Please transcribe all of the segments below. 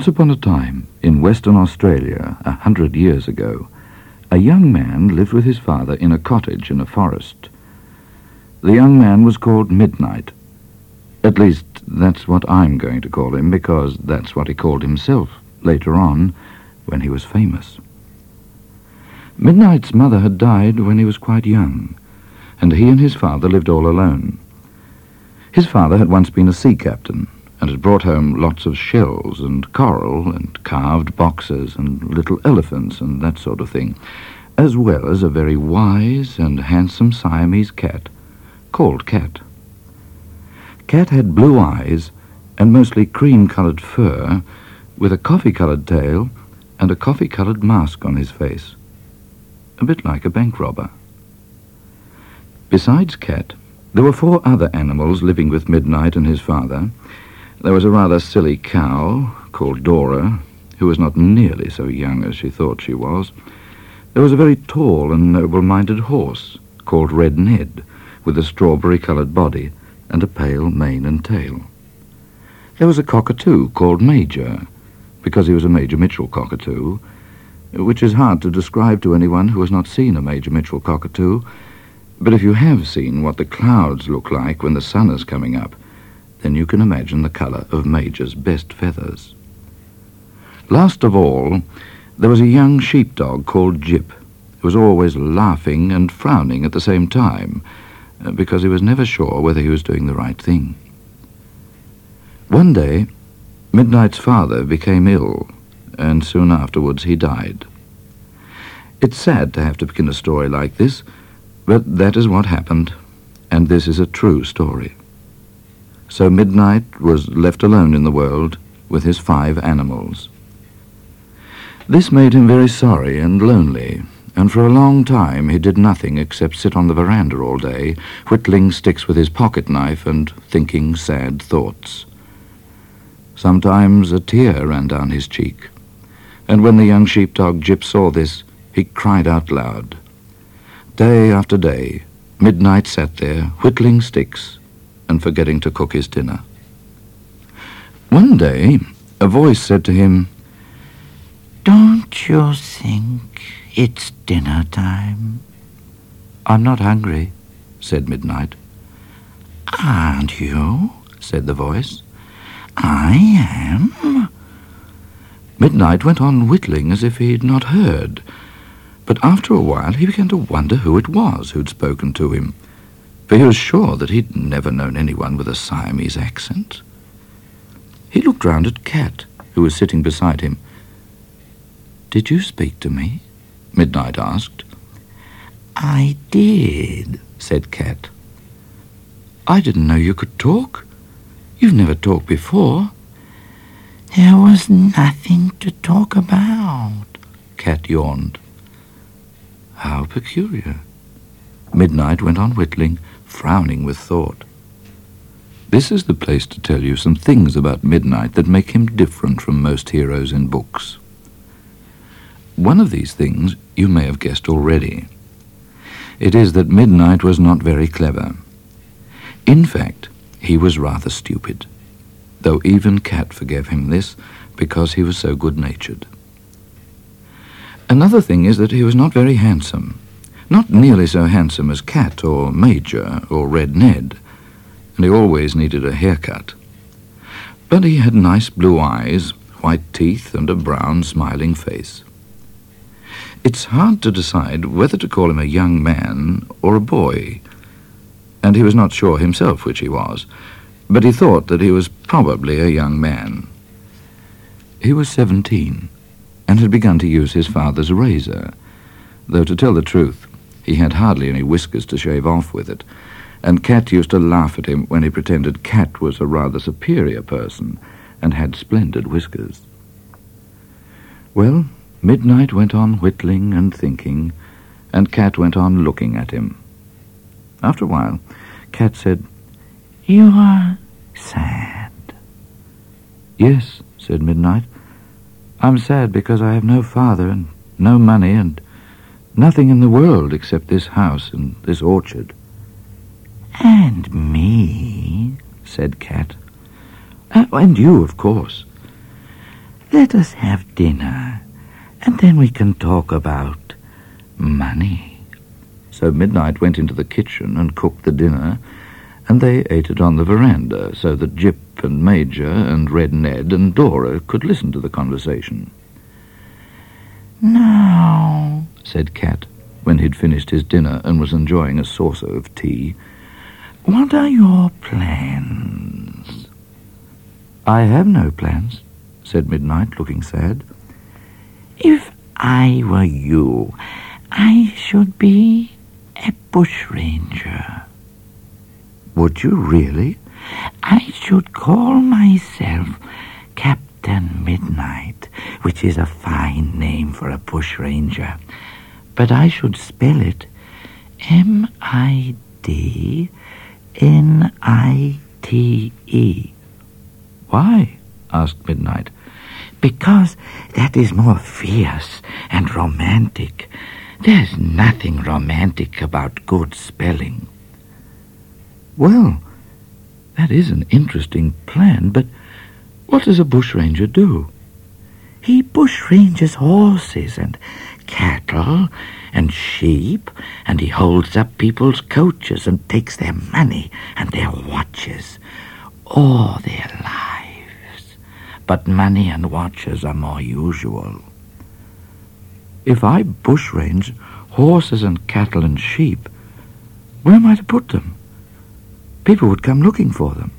Once upon a time, in Western Australia, a hundred years ago, a young man lived with his father in a cottage in a forest. The young man was called Midnite. At least, that's what I'm going to call him, because that's what he called himself later on, when he was famous. Midnite's mother had died when he was quite young, and he and his father lived all alone. His father had once been a sea captain, and had brought home lots of shells and coral and carved boxes and little elephants and that sort of thing, as well as a very wise and handsome Siamese cat called Cat. Cat had blue eyes and mostly cream-coloured fur with a coffee-coloured tail and a coffee-coloured mask on his face, a bit like a bank robber. Besides Cat, there were four other animals living with Midnite and his father, there was a rather silly cow called Dora, who was not nearly so young as she thought she was. There was a very tall and noble-minded horse called Red Ned, with a strawberry-coloured body and a pale mane and tail. There was a cockatoo called Major, because he was a Major Mitchell cockatoo, which is hard to describe to anyone who has not seen a Major Mitchell cockatoo, but if you have seen what the clouds look like when the sun is coming up, then you can imagine the colour of Major's best feathers. Last of all, there was a young sheepdog called Jip, who was always laughing and frowning at the same time, uh, because he was never sure whether he was doing the right thing. One day, Midnite's father became ill, and soon afterwards he died. It's sad to have to begin a story like this, but that is what happened, and this is a true story. So Midnite was left alone in the world with his five animals. This made him very sorry and lonely, and for a long time he did nothing except sit on the veranda all day, whittling sticks with his pocket knife and thinking sad thoughts. Sometimes a tear ran down his cheek, and when the young sheepdog Jip saw this, he cried out loud. Day after day, Midnite sat there, whittling sticks, and forgetting to cook his dinner. One day, a voice said to him, Don't you think it's dinner time? I'm not hungry, said Midnite. Aren't you? said the voice. I am. Midnite went on whittling as if he'd not heard, but after a while he began to wonder who it was who'd spoken to him for he was sure that he'd never known anyone with a Siamese accent. He looked round at Cat, who was sitting beside him. Did you speak to me? Midnite asked. I did, said Cat. I didn't know you could talk. You've never talked before. There was nothing to talk about, Cat yawned. How peculiar. Midnite went on whittling, frowning with thought. This is the place to tell you some things about Midnite that make him different from most heroes in books. One of these things you may have guessed already. It is that Midnite was not very clever. In fact, he was rather stupid, though even Cat forgave him this because he was so good-natured. Another thing is that he was not very handsome. Not nearly so handsome as Cat or Major or Red Ned, and he always needed a haircut. But he had nice blue eyes, white teeth, and a brown, smiling face. It's hard to decide whether to call him a young man or a boy, and he was not sure himself which he was, but he thought that he was probably a young man. He was seventeen, and had begun to use his father's razor, though to tell the truth, he had hardly any whiskers to shave off with it, and Cat used to laugh at him when he pretended Cat was a rather superior person and had splendid whiskers. Well, Midnite went on whittling and thinking, and Cat went on looking at him. After a while, Cat said, You are sad. Yes, said Midnite. I'm sad because I have no father and no money and Nothing in the world except this house and this orchard. And me, said Cat. Uh, and you, of course. Let us have dinner, and then we can talk about money. So Midnite went into the kitchen and cooked the dinner, and they ate it on the veranda so that Jip and Major and Red Ned and Dora could listen to the conversation. Now, said Cat, when he'd finished his dinner and was enjoying a saucer of tea, what are your plans? I have no plans, said Midnite, looking sad. If I were you, I should be a bushranger. Would you really? I should call myself Captain Midnite, which is a fine name for a bushranger. But I should spell it M-I-D-N-I-T-E. Why? asked Midnite. Because that is more fierce and romantic. There's nothing romantic about good spelling. Well, that is an interesting plan, but what does a bushranger do? He bushranges horses and cattle and sheep, and he holds up people's coaches and takes their money and their watches, all their lives. But money and watches are more usual. If I bushrange horses and cattle and sheep, where am I to put them? People would come looking for them.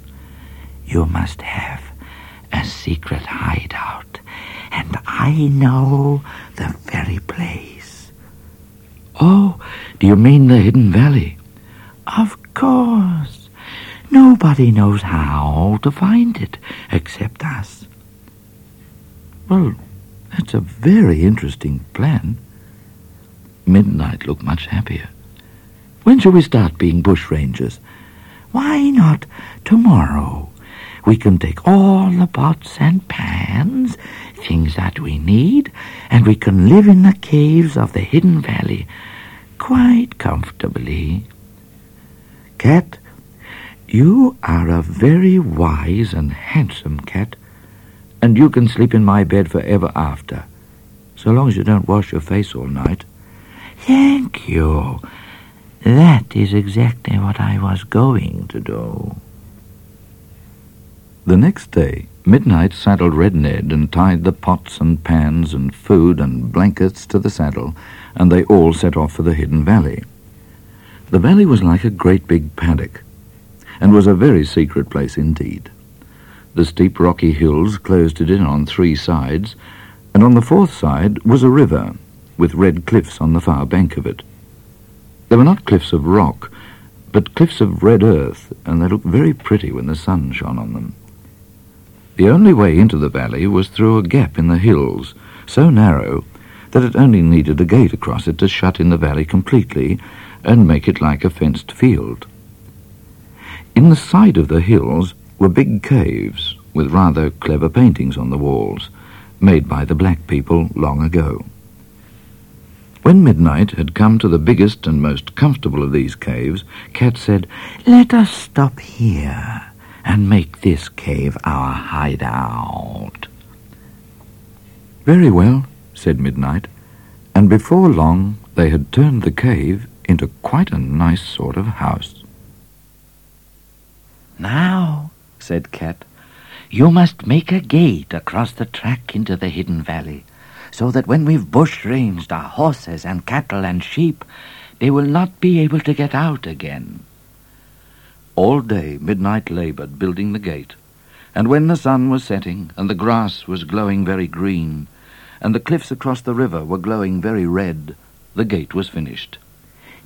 You must have a secret hideout, and I know the very place. Oh, do you mean the Hidden Valley? Of course. Nobody knows how to find it except us. Well, that's a very interesting plan. Midnite looked much happier. When shall we start being bushrangers? Why not tomorrow? We can take all the pots and pans, things that we need, and we can live in the caves of the Hidden Valley quite comfortably. Cat, you are a very wise and handsome cat, and you can sleep in my bed forever after, so long as you don't wash your face all night. Thank you. That is exactly what I was going to do. The next day, Midnite saddled Red Ned and tied the pots and pans and food and blankets to the saddle, and they all set off for the Hidden Valley. The valley was like a great big paddock, and was a very secret place indeed. The steep rocky hills closed it in on three sides, and on the fourth side was a river, with red cliffs on the far bank of it. They were not cliffs of rock, but cliffs of red earth, and they looked very pretty when the sun shone on them. The only way into the valley was through a gap in the hills, so narrow that it only needed a gate across it to shut in the valley completely and make it like a fenced field. In the side of the hills were big caves with rather clever paintings on the walls, made by the black people long ago. When midnight had come to the biggest and most comfortable of these caves, Cat said, Let us stop here and make this cave our hideout. Very well, said Midnite, and before long they had turned the cave into quite a nice sort of house. Now, said Cat, you must make a gate across the track into the hidden valley, so that when we've bushranged our horses and cattle and sheep, they will not be able to get out again. All day Midnite laboured building the gate, and when the sun was setting and the grass was glowing very green, and the cliffs across the river were glowing very red, the gate was finished.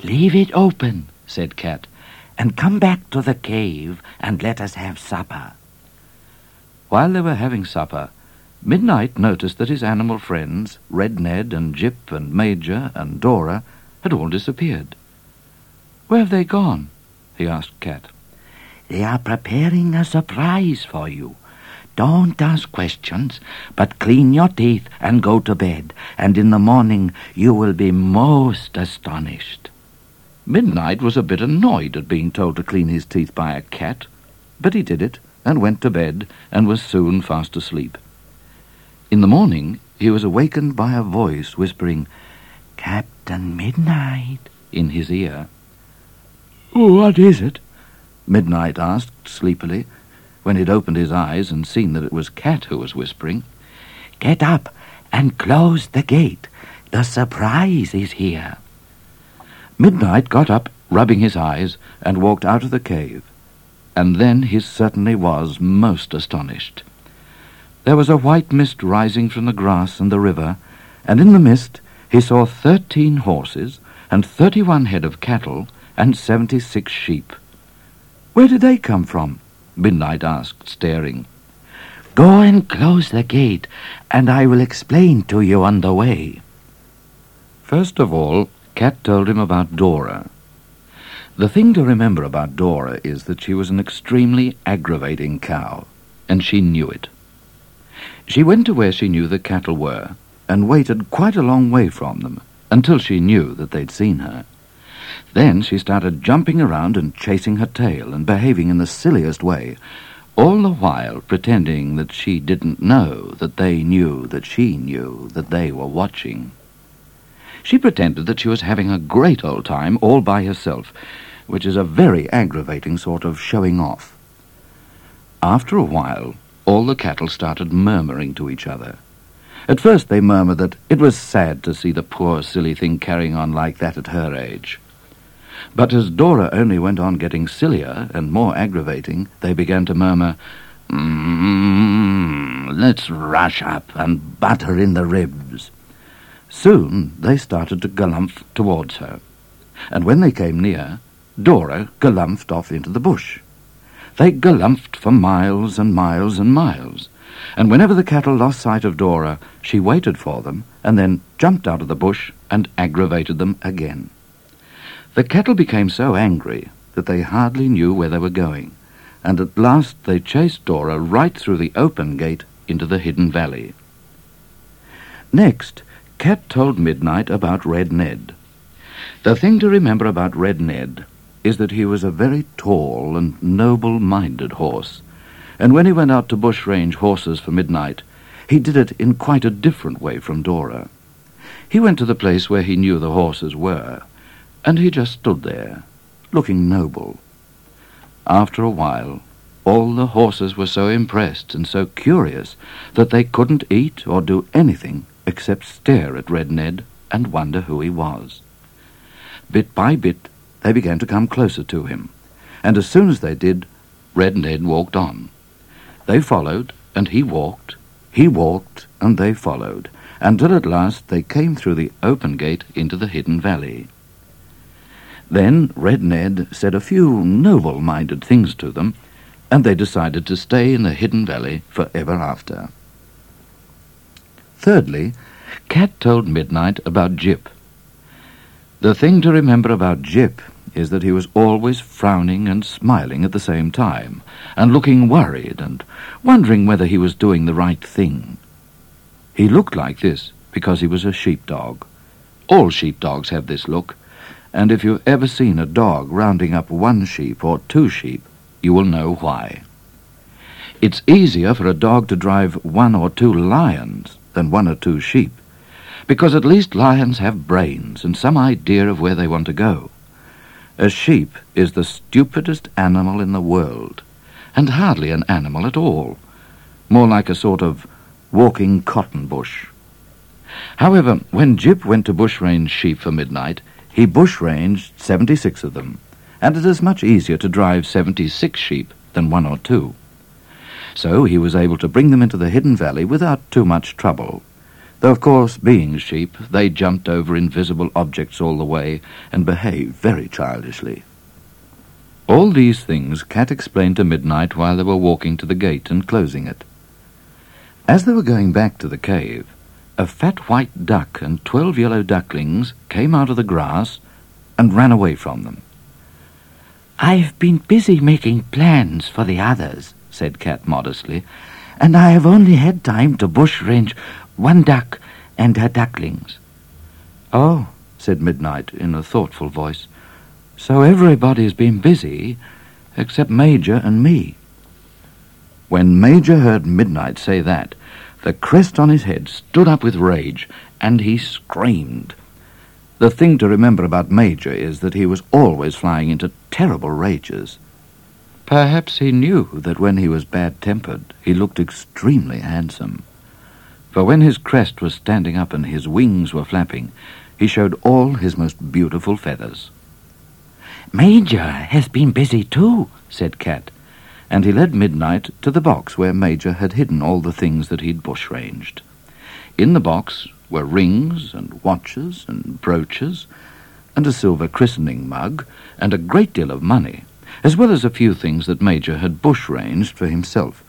Leave it open, said Cat, and come back to the cave and let us have supper. While they were having supper, Midnite noticed that his animal friends, Red Ned and Jip and Major and Dora, had all disappeared. Where have they gone? he asked Cat. They are preparing a surprise for you. Don't ask questions, but clean your teeth and go to bed, and in the morning you will be most astonished. Midnite was a bit annoyed at being told to clean his teeth by a cat, but he did it and went to bed and was soon fast asleep. In the morning, he was awakened by a voice whispering, Captain Midnite, in his ear. What is it? Midnite asked sleepily, when he'd opened his eyes and seen that it was Cat who was whispering. Get up and close the gate. The surprise is here. Midnite got up, rubbing his eyes, and walked out of the cave. And then he certainly was most astonished. There was a white mist rising from the grass and the river, and in the mist he saw thirteen horses and thirty-one head of cattle and seventy-six sheep. Where did they come from? Midnite asked, staring. Go and close the gate, and I will explain to you on the way. First of all, Cat told him about Dora. The thing to remember about Dora is that she was an extremely aggravating cow, and she knew it. She went to where she knew the cattle were, and waited quite a long way from them, until she knew that they'd seen her. Then she started jumping around and chasing her tail and behaving in the silliest way, all the while pretending that she didn't know that they knew that she knew that they were watching. She pretended that she was having a great old time all by herself, which is a very aggravating sort of showing off. After a while, all the cattle started murmuring to each other. At first they murmured that it was sad to see the poor silly thing carrying on like that at her age. But as Dora only went on getting sillier and more aggravating, they began to murmur, Mmm, let's rush up and butter in the ribs. Soon they started to galumph towards her, and when they came near, Dora galumphed off into the bush. They galumphed for miles and miles and miles, and whenever the cattle lost sight of Dora, she waited for them and then jumped out of the bush and aggravated them again. The cattle became so angry that they hardly knew where they were going, and at last they chased Dora right through the open gate into the hidden valley. Next, Cat told Midnite about Red Ned. The thing to remember about Red Ned is that he was a very tall and noble-minded horse, and when he went out to bush-range horses for midnight, he did it in quite a different way from Dora. He went to the place where he knew the horses were, and he just stood there, looking noble. After a while, all the horses were so impressed and so curious that they couldn't eat or do anything except stare at Red Ned and wonder who he was. Bit by bit, they began to come closer to him, and as soon as they did, Red Ned walked on. They followed, and he walked, he walked, and they followed, until at last they came through the open gate into the hidden valley. Then Red Ned said a few noble-minded things to them, and they decided to stay in the hidden valley for ever after. Thirdly, Cat told Midnite about Jip. The thing to remember about Jip is that he was always frowning and smiling at the same time, and looking worried and wondering whether he was doing the right thing. He looked like this because he was a sheepdog. All sheepdogs have this look, and if you've ever seen a dog rounding up one sheep or two sheep, you will know why. It's easier for a dog to drive one or two lions than one or two sheep, because at least lions have brains and some idea of where they want to go. A sheep is the stupidest animal in the world, and hardly an animal at all, more like a sort of walking cotton bush. However, when Jip went to bushrange sheep for midnight, he bushranged 76 of them, and it is much easier to drive 76 sheep than one or two. So he was able to bring them into the hidden valley without too much trouble. Though, of course, being sheep, they jumped over invisible objects all the way and behaved very childishly. All these things Cat explained to Midnite while they were walking to the gate and closing it. As they were going back to the cave, a fat white duck and twelve yellow ducklings came out of the grass and ran away from them. I've been busy making plans for the others, said Cat modestly, and I have only had time to bushrange one duck and her ducklings. Oh, said Midnite in a thoughtful voice, so everybody's been busy except Major and me. When Major heard Midnite say that, The crest on his head stood up with rage, and he screamed. The thing to remember about Major is that he was always flying into terrible rages. Perhaps he knew that when he was bad-tempered, he looked extremely handsome. For when his crest was standing up and his wings were flapping, he showed all his most beautiful feathers. Major has been busy too, said Cat, and he led Midnite to the box where Major had hidden all the things that he'd bushranged. In the box were rings and watches and brooches, and a silver christening mug, and a great deal of money, as well as a few things that Major had bushranged for himself,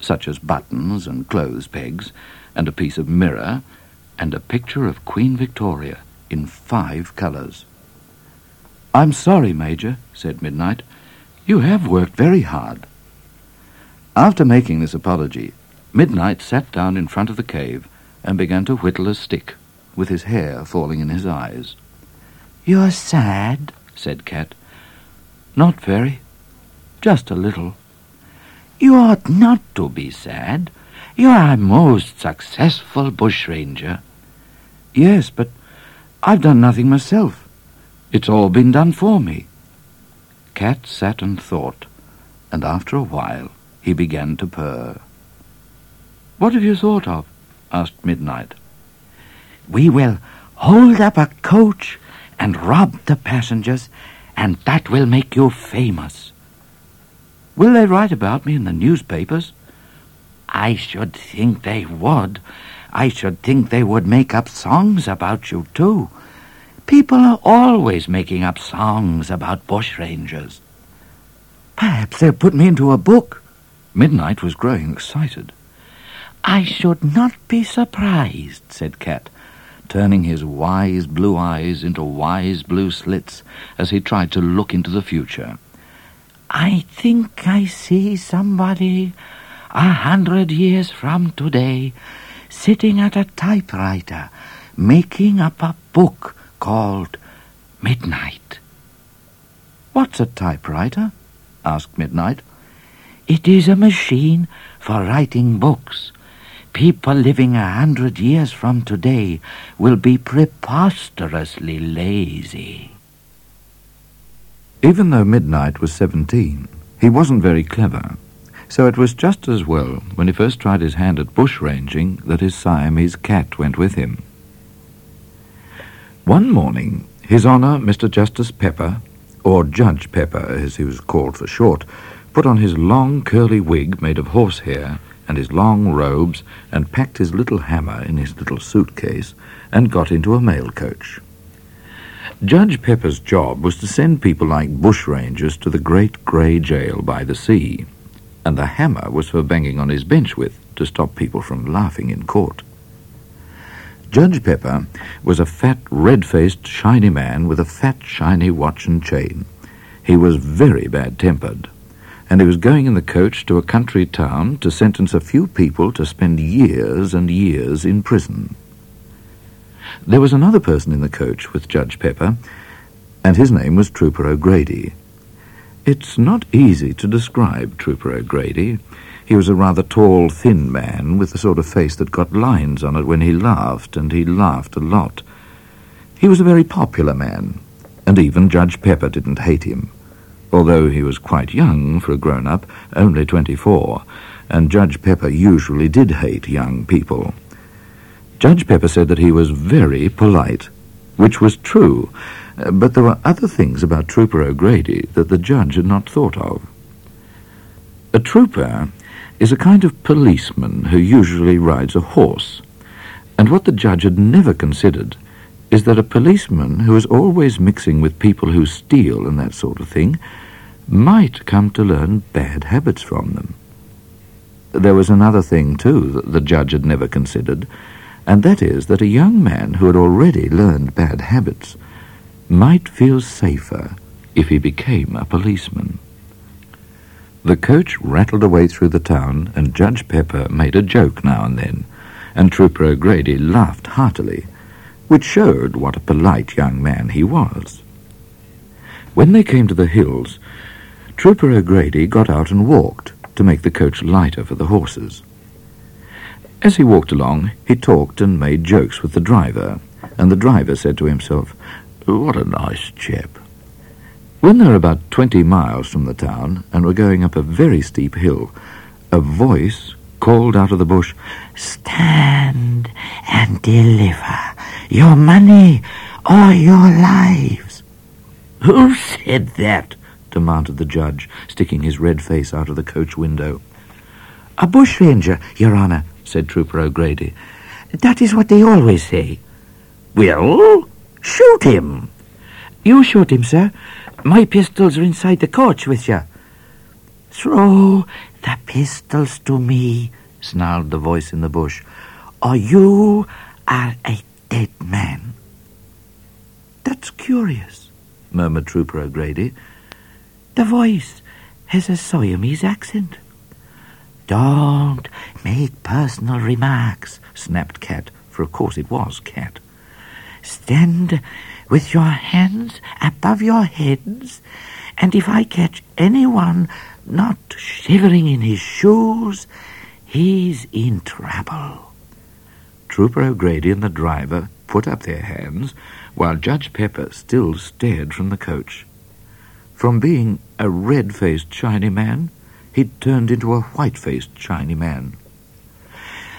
such as buttons and clothes pegs, and a piece of mirror, and a picture of Queen Victoria in five colours. I'm sorry, Major, said Midnite. You have worked very hard. After making this apology, Midnite sat down in front of the cave and began to whittle a stick, with his hair falling in his eyes. You're sad, said Cat. Not very. Just a little. You ought not to be sad. You are a most successful bushranger. Yes, but I've done nothing myself. It's all been done for me. Cat sat and thought, and after a while he began to purr. What have you thought of? asked Midnite. We will hold up a coach and rob the passengers, and that will make you famous. Will they write about me in the newspapers? I should think they would. I should think they would make up songs about you, too. People are always making up songs about bushrangers. Perhaps they'll put me into a book. Midnite was growing excited. I should not be surprised, said Cat, turning his wise blue eyes into wise blue slits as he tried to look into the future. I think I see somebody a hundred years from today sitting at a typewriter making up a book called Midnite. What's a typewriter? asked Midnite. It is a machine for writing books. People living a hundred years from today will be preposterously lazy. Even though Midnite was seventeen, he wasn't very clever, so it was just as well, when he first tried his hand at bushranging, that his Siamese cat went with him. One morning, His Honour Mr. Justice Pepper, or Judge Pepper as he was called for short, put on his long curly wig made of horsehair and his long robes, and packed his little hammer in his little suitcase, and got into a mail coach. Judge Pepper's job was to send people like bushrangers to the great grey jail by the sea, and the hammer was for banging on his bench with to stop people from laughing in court. Judge Pepper was a fat, red-faced, shiny man with a fat, shiny watch and chain. He was very bad-tempered and he was going in the coach to a country town to sentence a few people to spend years and years in prison. There was another person in the coach with Judge Pepper, and his name was Trooper O'Grady. It's not easy to describe Trooper O'Grady. He was a rather tall, thin man with the sort of face that got lines on it when he laughed, and he laughed a lot. He was a very popular man, and even Judge Pepper didn't hate him although he was quite young for a grown-up, only twenty-four, and Judge Pepper usually did hate young people. Judge Pepper said that he was very polite, which was true, uh, but there were other things about Trooper O'Grady that the judge had not thought of. A trooper is a kind of policeman who usually rides a horse, and what the judge had never considered is that a policeman who is always mixing with people who steal and that sort of thing might come to learn bad habits from them. There was another thing, too, that the judge had never considered, and that is that a young man who had already learned bad habits might feel safer if he became a policeman. The coach rattled away through the town, and Judge Pepper made a joke now and then, and Trooper O'Grady laughed heartily which showed what a polite young man he was. When they came to the hills, Trooper O'Grady got out and walked to make the coach lighter for the horses. As he walked along, he talked and made jokes with the driver, and the driver said to himself, What a nice chap. When they were about twenty miles from the town and were going up a very steep hill, a voice called out of the bush, Stand and deliver your money or your lives. Who said that? Demanded the judge, sticking his red face out of the coach window. A bushranger, Your Honour, said Trooper O'Grady. That is what they always say. Well, shoot him. You shoot him, sir. My pistols are inside the coach with you. Throw the pistols to me, snarled the voice in the bush, or you are a dead man. That's curious, murmured Trooper O'Grady. The voice has a Siamese accent. Don't make personal remarks, snapped Cat, for of course it was Cat. Stand with your hands above your heads, and if I catch anyone not shivering in his shoes, he's in trouble. Trooper O'Grady and the driver put up their hands, while Judge Pepper still stared from the coach. From being a red-faced shiny man, he'd turned into a white-faced shiny man.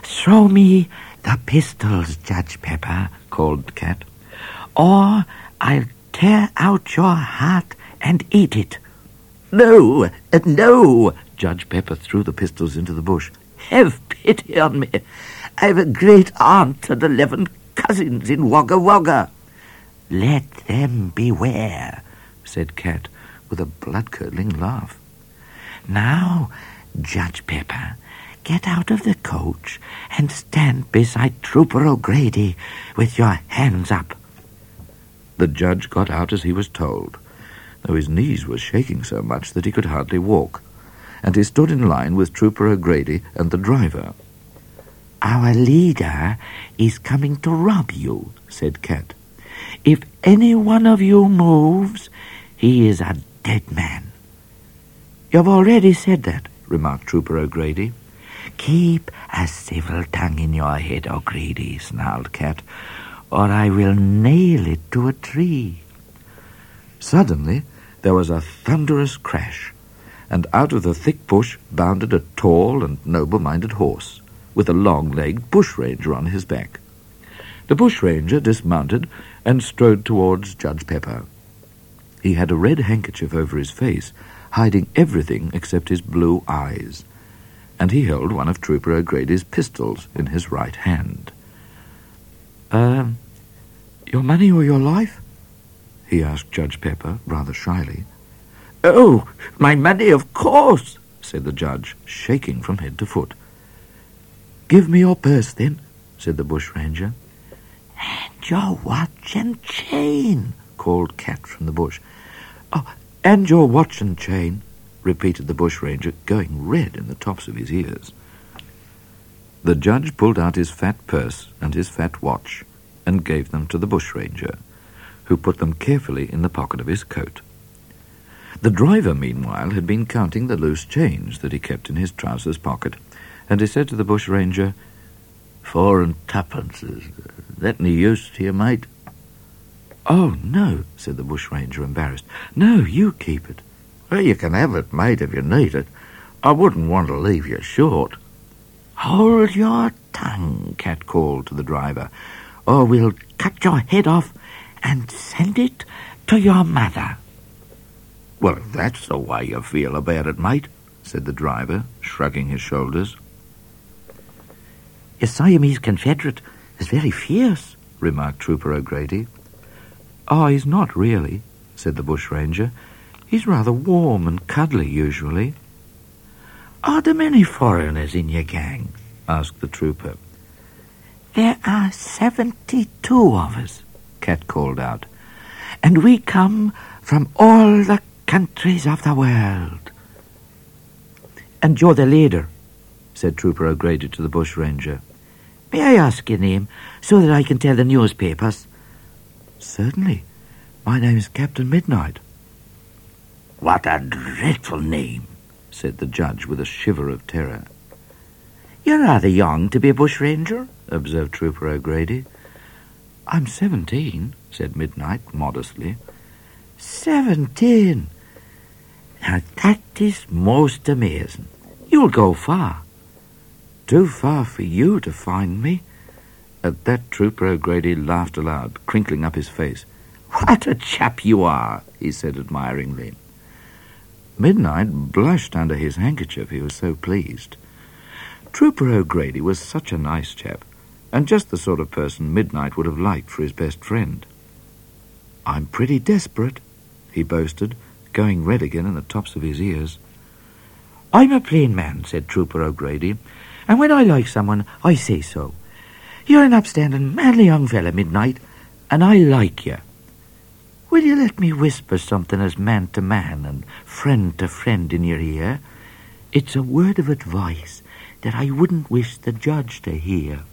Throw me the pistols, Judge Pepper, called Cat, or I'll tear out your heart and eat it. No, no, Judge Pepper threw the pistols into the bush. Have pity on me. I've a great aunt and eleven cousins in Wagga Wagga. Let them beware, said Cat with a blood-curdling laugh. Now, Judge Pepper, get out of the coach and stand beside Trooper O'Grady with your hands up. The judge got out as he was told though his knees were shaking so much that he could hardly walk, and he stood in line with Trooper O'Grady and the driver. Our leader is coming to rob you, said Cat. If any one of you moves, he is a dead man. You've already said that, remarked Trooper O'Grady. Keep a civil tongue in your head, O'Grady, snarled Cat, or I will nail it to a tree. Suddenly, there was a thunderous crash, and out of the thick bush bounded a tall and noble-minded horse, with a long-legged bushranger on his back. The bushranger dismounted and strode towards Judge Pepper. He had a red handkerchief over his face, hiding everything except his blue eyes, and he held one of Trooper O'Grady's pistols in his right hand. Uh, your money or your life? he asked Judge Pepper rather shyly. Oh, my money, of course, said the judge, shaking from head to foot. Give me your purse, then, said the bushranger. And your watch and chain, called Cat from the bush. Oh, and your watch and chain, repeated the bushranger, going red in the tops of his ears. The judge pulled out his fat purse and his fat watch and gave them to the bushranger who put them carefully in the pocket of his coat. The driver, meanwhile, had been counting the loose change that he kept in his trousers pocket, and he said to the bushranger, Four and twopence. Is uh, that any use to you, mate? Oh, no, said the bushranger, embarrassed. No, you keep it. Well, you can have it, mate, if you need it. I wouldn't want to leave you short. Hold your tongue, Cat called to the driver, or we'll cut your head off and send it to your mother. Well, if that's the way you feel about it, mate, said the driver, shrugging his shoulders. Your Siamese Confederate is very fierce, remarked Trooper O'Grady. Oh, he's not really, said the bushranger. He's rather warm and cuddly usually. Are there many foreigners in your gang? asked the trooper. There are seventy-two of us, Cat called out. And we come from all the countries of the world. And you're the leader, said Trooper O'Grady to the bushranger. May I ask your name, so that I can tell the newspapers? Certainly. My name is Captain Midnite. What a dreadful name, said the judge with a shiver of terror. You're rather young to be a bushranger, observed Trooper O'Grady. I'm seventeen, said Midnite modestly. Seventeen? Now that is most amazing. You'll go far. Too far for you to find me. At that, Trooper O'Grady laughed aloud, crinkling up his face. What a chap you are, he said admiringly. Midnite blushed under his handkerchief, he was so pleased. Trooper O'Grady was such a nice chap, and just the sort of person Midnite would have liked for his best friend. I'm pretty desperate, he boasted, going red again in the tops of his ears. I'm a plain man, said Trooper O'Grady, and when I like someone, I say so. You're an upstanding, manly young fella, Midnite, and I like you. Will you let me whisper something as man to man and friend to friend in your ear? It's a word of advice that I wouldn't wish the judge to hear.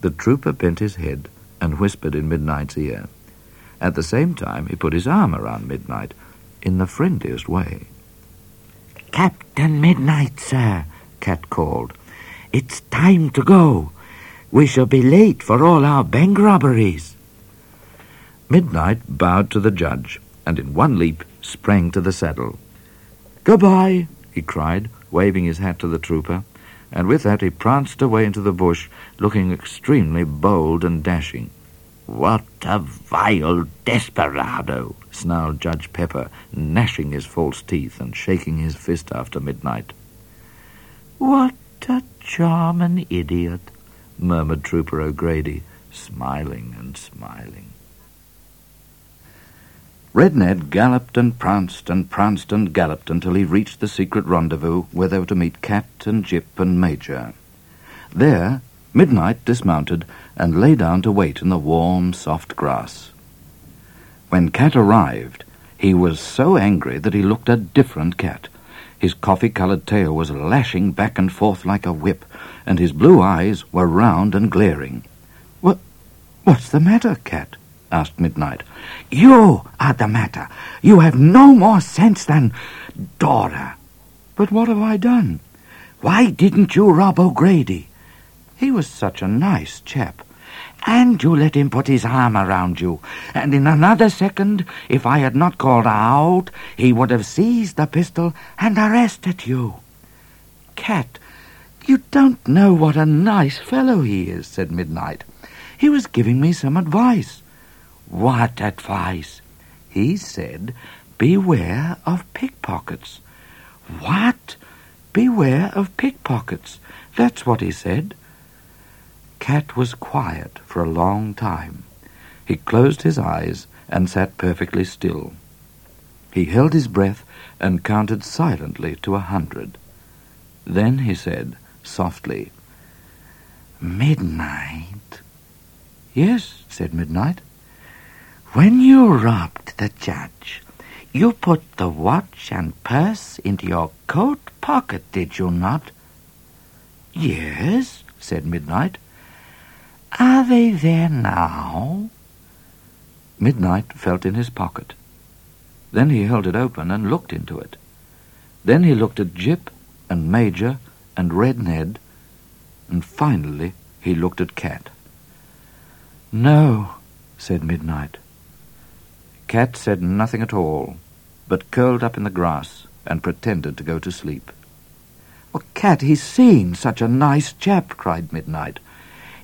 The trooper bent his head and whispered in Midnite's ear. At the same time, he put his arm around Midnite in the friendliest way. Captain Midnite, sir, Cat called. It's time to go. We shall be late for all our bank robberies. Midnite bowed to the judge, and in one leap sprang to the saddle. Goodbye, he cried, waving his hat to the trooper, and with that he pranced away into the bush, looking extremely bold and dashing. What a vile desperado, snarled Judge Pepper, gnashing his false teeth and shaking his fist after midnight. What a charming idiot, murmured Trooper O'Grady, smiling and smiling. Red Ned galloped and pranced and pranced and galloped until he reached the secret rendezvous where they were to meet Cat and Jip and Major. There, Midnite dismounted and lay down to wait in the warm, soft grass. When Cat arrived, he was so angry that he looked a different cat. His coffee-coloured tail was lashing back and forth like a whip, and his blue eyes were round and glaring. What, what's the matter, Cat? asked Midnite. You are the matter. You have no more sense than Dora. But what have I done? Why didn't you rob O'Grady? He was such a nice chap. And you let him put his arm around you. And in another second, if I had not called out, he would have seized the pistol and arrested you. Cat, you don't know what a nice fellow he is, said Midnite. He was giving me some advice. What advice? He said, beware of pickpockets. What? Beware of pickpockets. That's what he said. Cat was quiet for a long time. He closed his eyes and sat perfectly still. He held his breath and counted silently to a hundred. Then he said, softly, Midnite. Yes, said Midnite. When you robbed the judge, you put the watch and purse into your coat pocket, did you not? Yes, said Midnite. Are they there now? Midnite felt in his pocket. Then he held it open and looked into it. Then he looked at Jip and Major and Red Ned, and finally he looked at Cat. No, said Midnite. Cat said nothing at all, but curled up in the grass and pretended to go to sleep. Oh, Cat, he's seen such a nice chap, cried Midnite.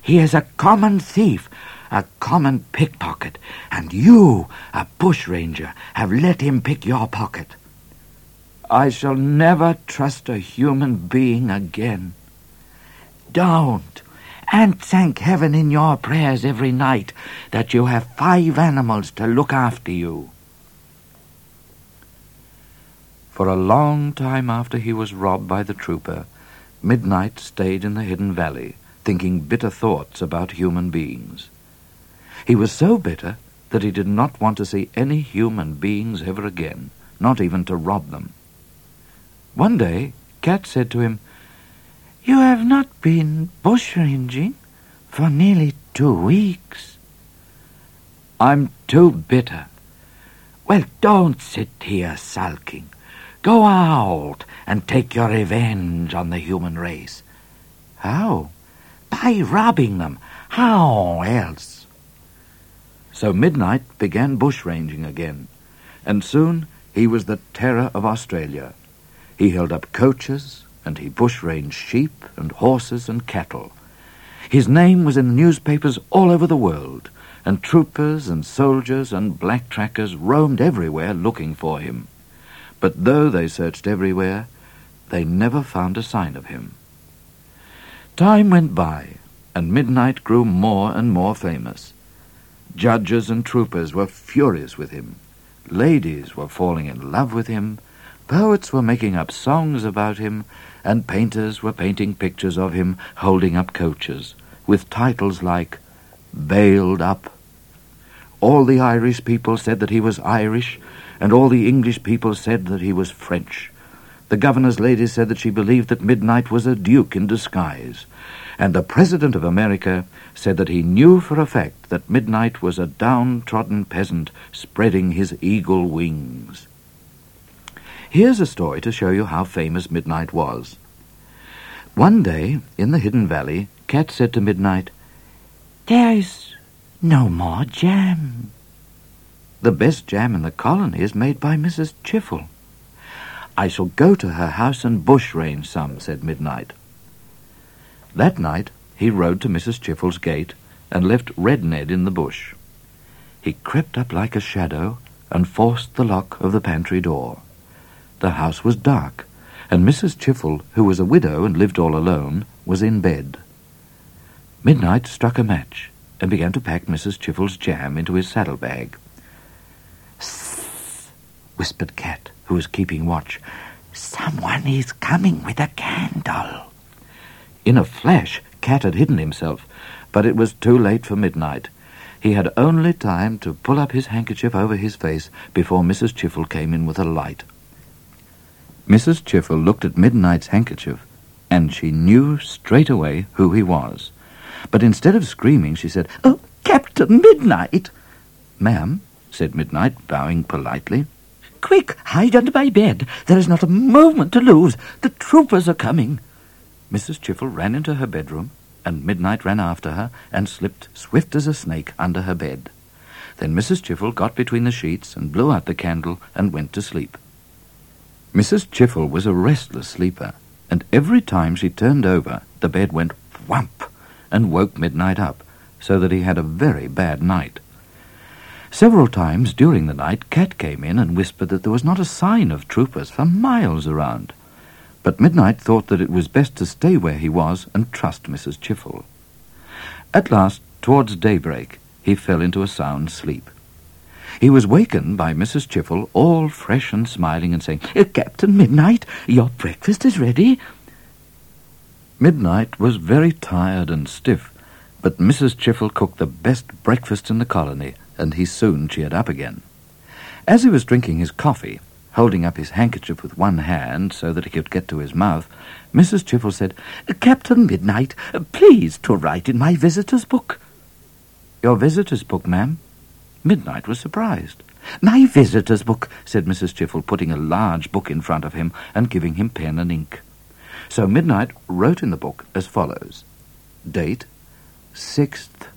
He is a common thief, a common pickpocket, and you, a bushranger, have let him pick your pocket. I shall never trust a human being again. Don't, and thank heaven in your prayers every night that you have five animals to look after you. For a long time after he was robbed by the trooper, Midnite stayed in the hidden valley, thinking bitter thoughts about human beings. He was so bitter that he did not want to see any human beings ever again, not even to rob them. One day, Cat said to him, You have not been bushranging for nearly two weeks. I'm too bitter. Well, don't sit here sulking. Go out and take your revenge on the human race. How? By robbing them. How else? So Midnite began bushranging again, and soon he was the terror of Australia. He held up coaches, and he bushranged sheep and horses and cattle. His name was in the newspapers all over the world, and troopers and soldiers and black trackers roamed everywhere looking for him. But though they searched everywhere, they never found a sign of him. Time went by, and Midnite grew more and more famous. Judges and troopers were furious with him. Ladies were falling in love with him. Poets were making up songs about him, and painters were painting pictures of him holding up coaches, with titles like Bailed Up. All the Irish people said that he was Irish, and all the English people said that he was French. The governor's lady said that she believed that Midnite was a duke in disguise, and the President of America said that he knew for a fact that Midnite was a downtrodden peasant spreading his eagle wings. Here's a story to show you how famous Midnite was. One day, in the Hidden Valley, Cat said to Midnite, There is no more jam. The best jam in the colony is made by Mrs. Chiffle. I shall go to her house and bushrange some, said Midnite. That night he rode to Mrs. Chiffle's gate and left Red Ned in the bush. He crept up like a shadow and forced the lock of the pantry door. The house was dark, and Mrs. Chiffle, who was a widow and lived all alone, was in bed. Midnite struck a match and began to pack Mrs. Chiffle's jam into his saddlebag. Sss, whispered Cat, who was keeping watch. Someone is coming with a candle. In a flash, Cat had hidden himself, but it was too late for Midnite. He had only time to pull up his handkerchief over his face before Mrs. Chiffle came in with a light. Mrs. Chiffle looked at Midnite's handkerchief, and she knew straight away who he was. But instead of screaming, she said, Oh, Captain Midnite! Ma'am, said Midnite, bowing politely. Quick, hide under my bed. There is not a moment to lose. The troopers are coming. Mrs. Chiffle ran into her bedroom, and Midnite ran after her and slipped swift as a snake under her bed. Then Mrs. Chiffle got between the sheets and blew out the candle and went to sleep. Mrs. Chiffle was a restless sleeper, and every time she turned over, the bed went whump and woke Midnite up, so that he had a very bad night. Several times during the night, Cat came in and whispered that there was not a sign of troopers for miles around. But Midnite thought that it was best to stay where he was and trust Mrs. Chiffle. At last, towards daybreak, he fell into a sound sleep. He was wakened by Mrs. Chiffle, all fresh and smiling, and saying, uh, Captain Midnite, your breakfast is ready. Midnite was very tired and stiff, but Mrs. Chiffle cooked the best breakfast in the colony, and he soon cheered up again. As he was drinking his coffee, holding up his handkerchief with one hand so that he could get to his mouth, Mrs. Chiffle said, Captain Midnite, please to write in my visitor's book. Your visitor's book, ma'am? Midnite was surprised. My visitor's book, said Mrs. Chiffle, putting a large book in front of him and giving him pen and ink. So Midnite wrote in the book as follows. Date, 6th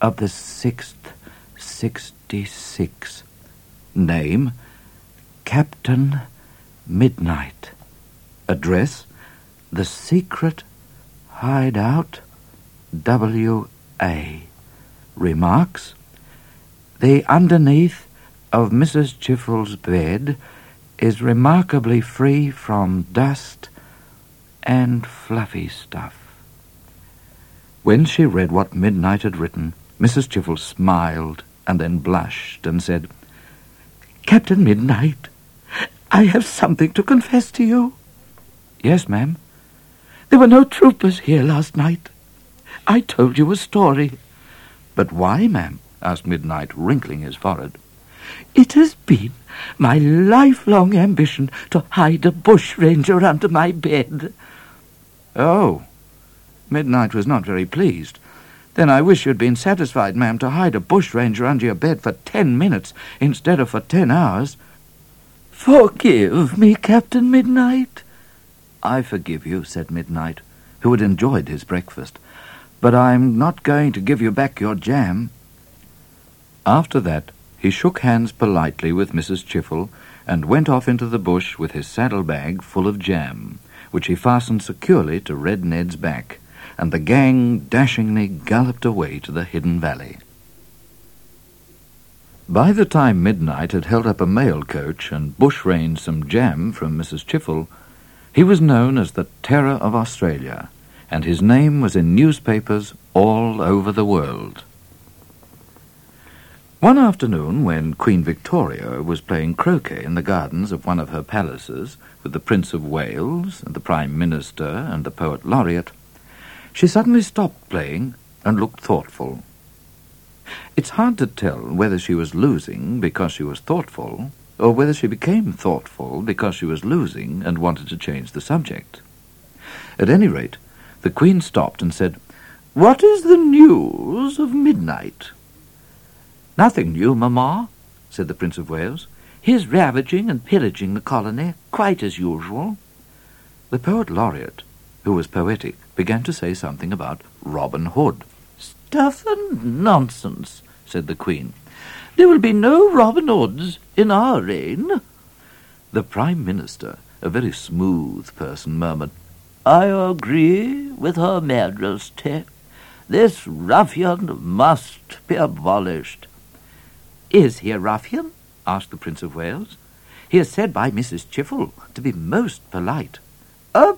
of the 6th, 66. Name, Captain Midnite. Address, The Secret Hideout, W.A. Remarks, The underneath of Mrs. Chiffle's bed is remarkably free from dust and fluffy stuff. When she read what Midnite had written, Mrs. Chiffle smiled and then blushed and said, Captain Midnite, I have something to confess to you. Yes, ma'am. There were no troopers here last night. I told you a story. But why, ma'am? asked Midnite, wrinkling his forehead. It has been my lifelong ambition to hide a bushranger under my bed. Oh. Midnite was not very pleased. Then I wish you'd been satisfied, ma'am, to hide a bushranger under your bed for ten minutes instead of for ten hours. Forgive me, Captain Midnite. I forgive you, said Midnite, who had enjoyed his breakfast. But I'm not going to give you back your jam. After that, he shook hands politely with Mrs. Chiffle and went off into the bush with his saddlebag full of jam, which he fastened securely to Red Ned's back, and the gang dashingly galloped away to the hidden valley. By the time Midnite had held up a mail coach and bush-ranged some jam from Mrs. Chiffle, he was known as the Terror of Australia, and his name was in newspapers all over the world. One afternoon, when Queen Victoria was playing croquet in the gardens of one of her palaces with the Prince of Wales and the Prime Minister and the Poet Laureate, she suddenly stopped playing and looked thoughtful. It's hard to tell whether she was losing because she was thoughtful, or whether she became thoughtful because she was losing and wanted to change the subject. At any rate, the Queen stopped and said, What is the news of Midnite? Nothing new, mamma, said the Prince of Wales. He is ravaging and pillaging the colony, quite as usual. The Poet Laureate, who was poetic, began to say something about Robin Hood. Stuff and nonsense, said the Queen. There will be no Robin Hoods in our reign. The Prime Minister, a very smooth person, murmured, I agree with Her Majesty. This ruffian must be abolished. Is he a ruffian? asked the Prince of Wales. He is said by Mrs. Chiffle to be most polite. A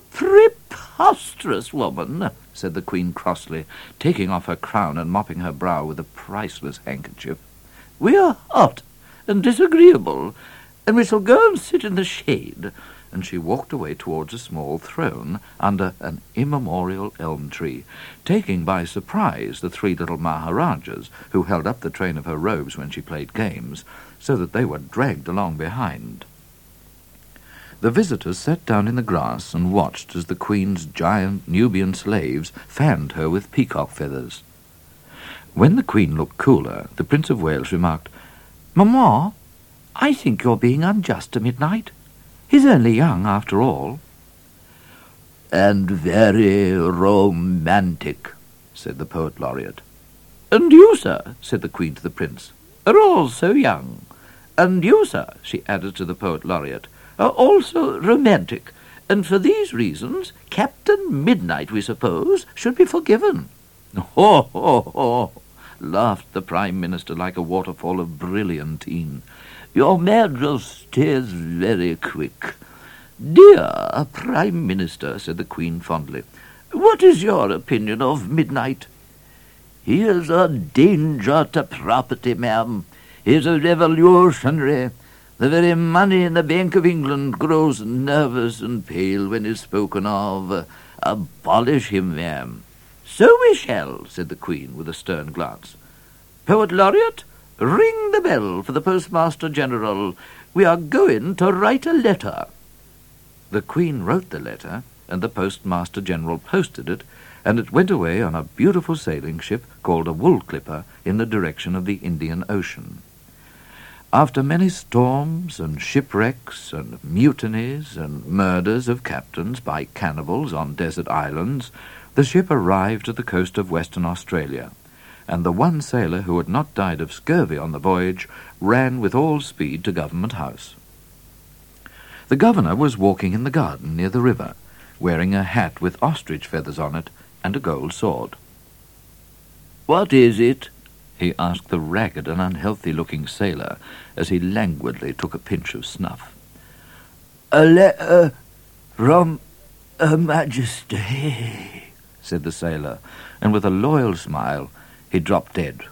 preposterous woman, said the Queen crossly, taking off her crown and mopping her brow with a priceless handkerchief. We are hot and disagreeable, and we shall go and sit in the shade. And she walked away towards a small throne under an immemorial elm tree, taking by surprise the three little Maharajas, who held up the train of her robes when she played games, so that they were dragged along behind. The visitors sat down in the grass and watched as the Queen's giant Nubian slaves fanned her with peacock feathers. When the Queen looked cooler, the Prince of Wales remarked, Mamma, I think you're being unjust to Midnite. He's only young, after all. And very romantic, said the Poet Laureate. And you, sir, said the Queen to the Prince, are all so young. And you, sir, she added to the Poet Laureate, are also romantic, and for these reasons Captain Midnite, we suppose, should be forgiven. Ho, ho, ho, laughed the Prime Minister like a waterfall of brilliantine. Your Majesty is very quick. Dear Prime Minister, said the Queen fondly, what is your opinion of Midnite? He is a danger to property, ma'am. He is a revolutionary. The very money in the Bank of England grows nervous and pale when is spoken of. Abolish him, ma'am. So we shall, said the Queen with a stern glance. Poet Laureate, ring the bell for the Postmaster General. We are going to write a letter. The Queen wrote the letter, and the Postmaster General posted it, and it went away on a beautiful sailing ship called a wool clipper in the direction of the Indian Ocean. After many storms and shipwrecks and mutinies and murders of captains by cannibals on desert islands, the ship arrived at the coast of Western Australia, and the one sailor who had not died of scurvy on the voyage ran with all speed to Government House. The governor was walking in the garden near the river, wearing a hat with ostrich feathers on it and a gold sword. What is it? He asked the ragged and unhealthy-looking sailor as he languidly took a pinch of snuff. A letter from Her Majesty, said the sailor, and with a loyal smile he dropped dead.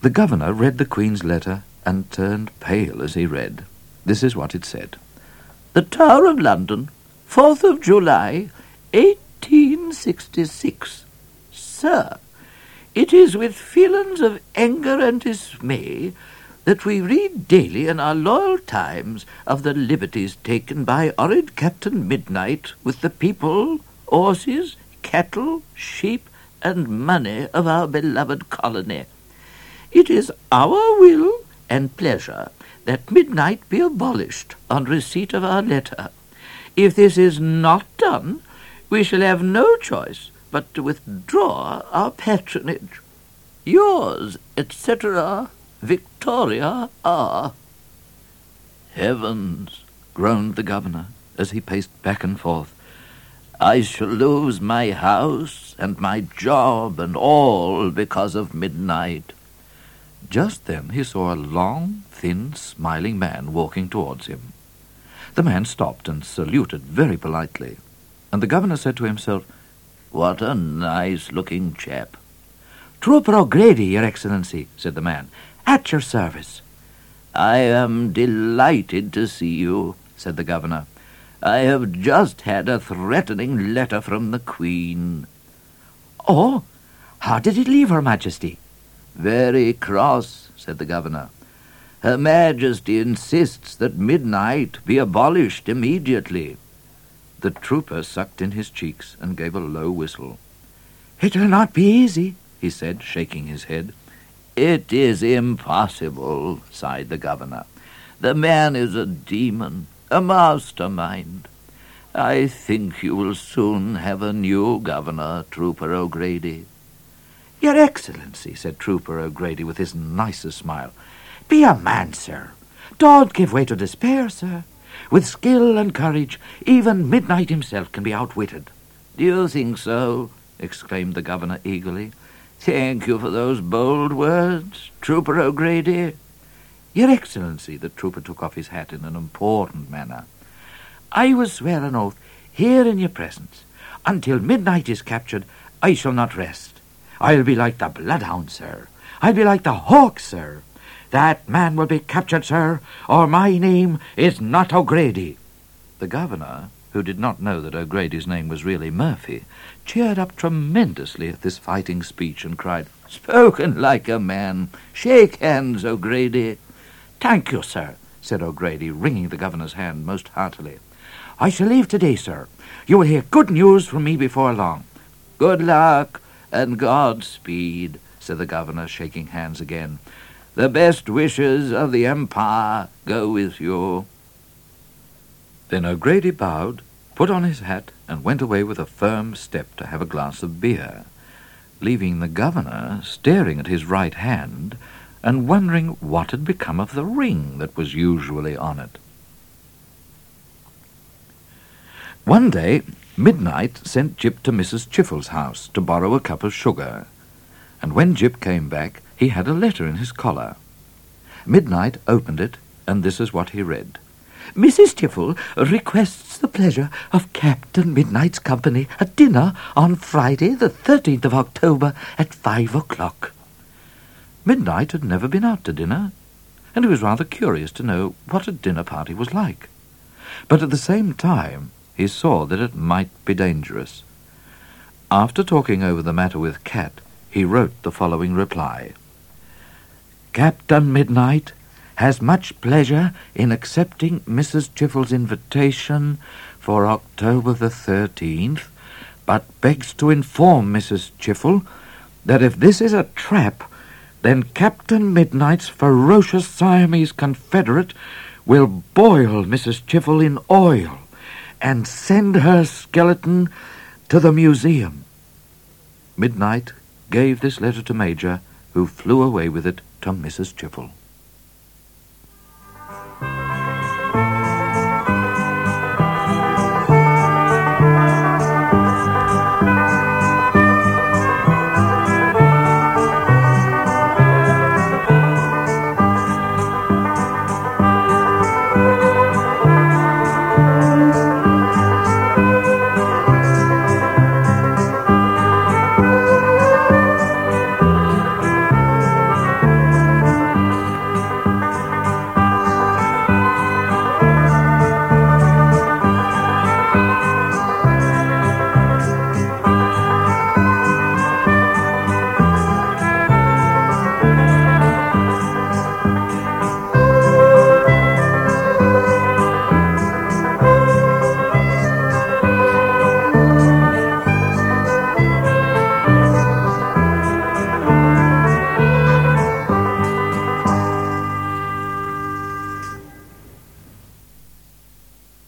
The governor read the Queen's letter and turned pale as he read. This is what it said. The Tower of London, 4th of July, 1866. Sir, it is with feelings of anger and dismay that we read daily in our loyal times of the liberties taken by horrid Captain Midnite with the people, horses, cattle, sheep, and money of our beloved colony. It is our will and pleasure that Midnite be abolished on receipt of our letter. If this is not done, we shall have no choice but to withdraw our patronage. Yours, etc., Victoria R. Heavens, groaned the governor as he paced back and forth. I shall lose my house and my job and all because of Midnite. Just then he saw a long, thin, smiling man walking towards him. The man stopped and saluted very politely, and the governor said to himself, What a nice-looking chap. Trooper O'Grady, Your Excellency, said the man, at your service. I am delighted to see you, said the governor. I have just had a threatening letter from the Queen. Oh, how did it leave Her Majesty? Very cross, said the governor. Her Majesty insists that Midnite be abolished immediately. The trooper sucked in his cheeks and gave a low whistle. It will not be easy, he said, shaking his head. It is impossible, sighed the governor. The man is a demon, a mastermind. I think you will soon have a new governor, Trooper O'Grady. Your Excellency, said Trooper O'Grady with his nicest smile, be a man, sir. Don't give way to despair, sir. With skill and courage, even Midnite himself can be outwitted. Do you think so? exclaimed the governor eagerly. Thank you for those bold words, Trooper O'Grady. Your Excellency, the trooper took off his hat in an important manner. I will swear an oath here in your presence. Until Midnite is captured, I shall not rest. I'll be like the bloodhound, sir. I'll be like the hawk, sir. That man will be captured, sir, or my name is not O'Grady. The governor, who did not know that O'Grady's name was really Murphy, cheered up tremendously at this fighting speech and cried, Spoken like a man. Shake hands, O'Grady. Thank you, sir, said O'Grady, wringing the governor's hand most heartily. I shall leave today, sir. You will hear good news from me before long. Good luck and Godspeed, said the governor, shaking hands again. The best wishes of the Empire go with you. Then O'Grady bowed, put on his hat, and went away with a firm step to have a glass of beer, leaving the governor staring at his right hand and wondering what had become of the ring that was usually on it. One day, Midnite sent Jip to Mrs. Chiffle's house to borrow a cup of sugar, and when Jip came back, he had a letter in his collar. Midnite opened it, and this is what he read. Mrs. Chiffle requests the pleasure of Captain Midnite's company at dinner on Friday, the 13th of October, at five o'clock. Midnite had never been out to dinner, and he was rather curious to know what a dinner party was like. But at the same time, he saw that it might be dangerous. After talking over the matter with Cat, he wrote the following reply. Captain Midnite has much pleasure in accepting Mrs. Chiffle's invitation for October the 13th, but begs to inform Mrs. Chiffle that if this is a trap, then Captain Midnite's ferocious Siamese confederate will boil Mrs. Chiffle in oil and send her skeleton to the museum. Midnite gave this letter to Major, who flew away with it to Mrs. Chiffle.